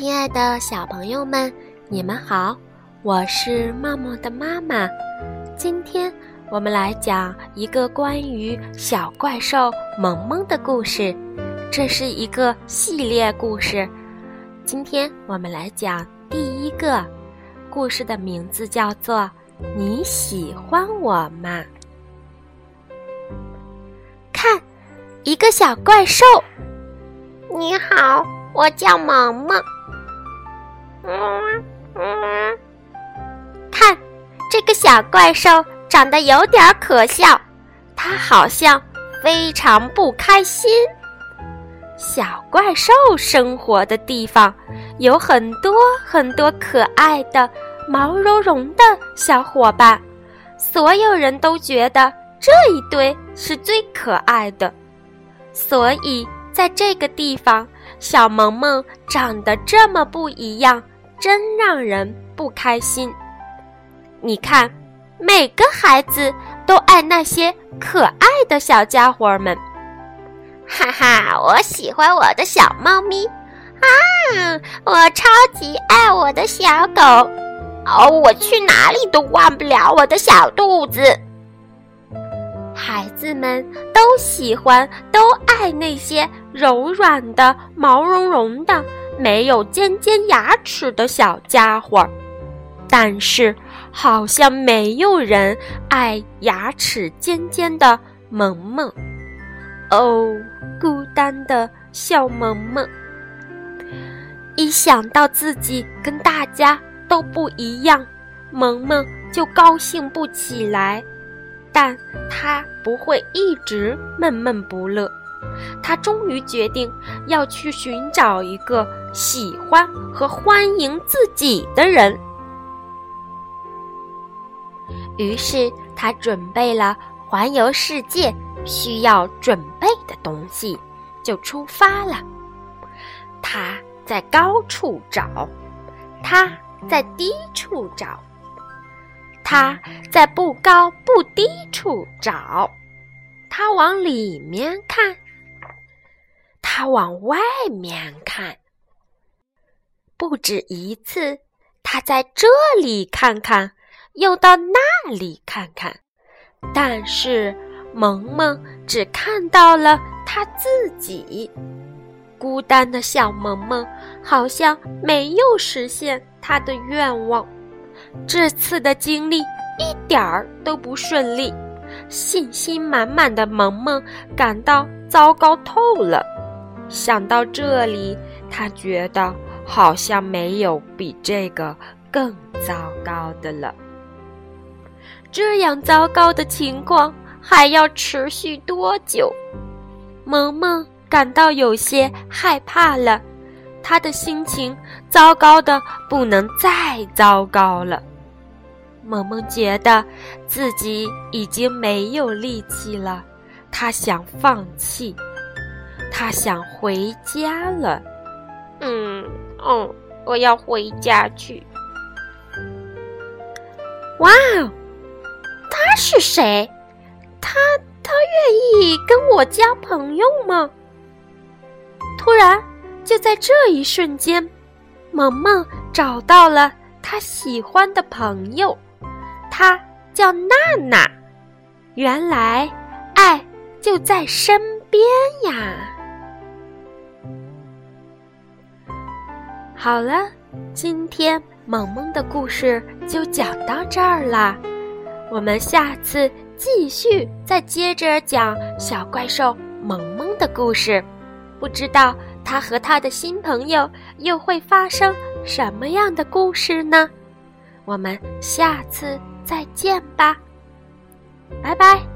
亲爱的小朋友们，你们好，我是茂茂的妈妈。今天我们来讲一个关于小怪兽萌萌的故事，这是一个系列故事。今天我们来讲第一个故事的名字叫做《你喜欢我吗》。看，一个小怪兽。你好，我叫萌萌。嗯嗯，看，这个小怪兽长得有点可笑，它好像非常不开心。小怪兽生活的地方有很多很多可爱的毛茸茸的小伙伴，所有人都觉得这一堆是最可爱的，所以在这个地方，小萌萌长得这么不一样。真让人不开心。你看，每个孩子都爱那些可爱的小家伙们。哈哈，我喜欢我的小猫咪啊！我超级爱我的小狗哦！我去哪里都忘不了我的小肚子。孩子们都喜欢，都爱那些柔软的、毛茸茸的。没有尖尖牙齿的小家伙，但是好像没有人爱牙齿尖尖的萌萌。哦，孤单的小萌萌，一想到自己跟大家都不一样，萌萌就高兴不起来。但他不会一直闷闷不乐。他终于决定要去寻找一个喜欢和欢迎自己的人。于是他准备了环游世界需要准备的东西，就出发了。他在高处找，他在低处找，他在不高不低处找，他往里面看。他往外面看，不止一次。他在这里看看，又到那里看看，但是萌萌只看到了他自己。孤单的小萌萌好像没有实现他的愿望。这次的经历一点儿都不顺利，信心满满的萌萌感到糟糕透了。想到这里，他觉得好像没有比这个更糟糕的了。这样糟糕的情况还要持续多久？萌萌感到有些害怕了，他的心情糟糕的不能再糟糕了。萌萌觉得自己已经没有力气了，他想放弃。他想回家了，嗯，哦，我要回家去。哇哦，他是谁？他他愿意跟我交朋友吗？突然，就在这一瞬间，萌萌找到了他喜欢的朋友，他叫娜娜。原来，爱就在身边呀。好了，今天萌萌的故事就讲到这儿啦。我们下次继续再接着讲小怪兽萌萌的故事。不知道他和他的新朋友又会发生什么样的故事呢？我们下次再见吧，拜拜。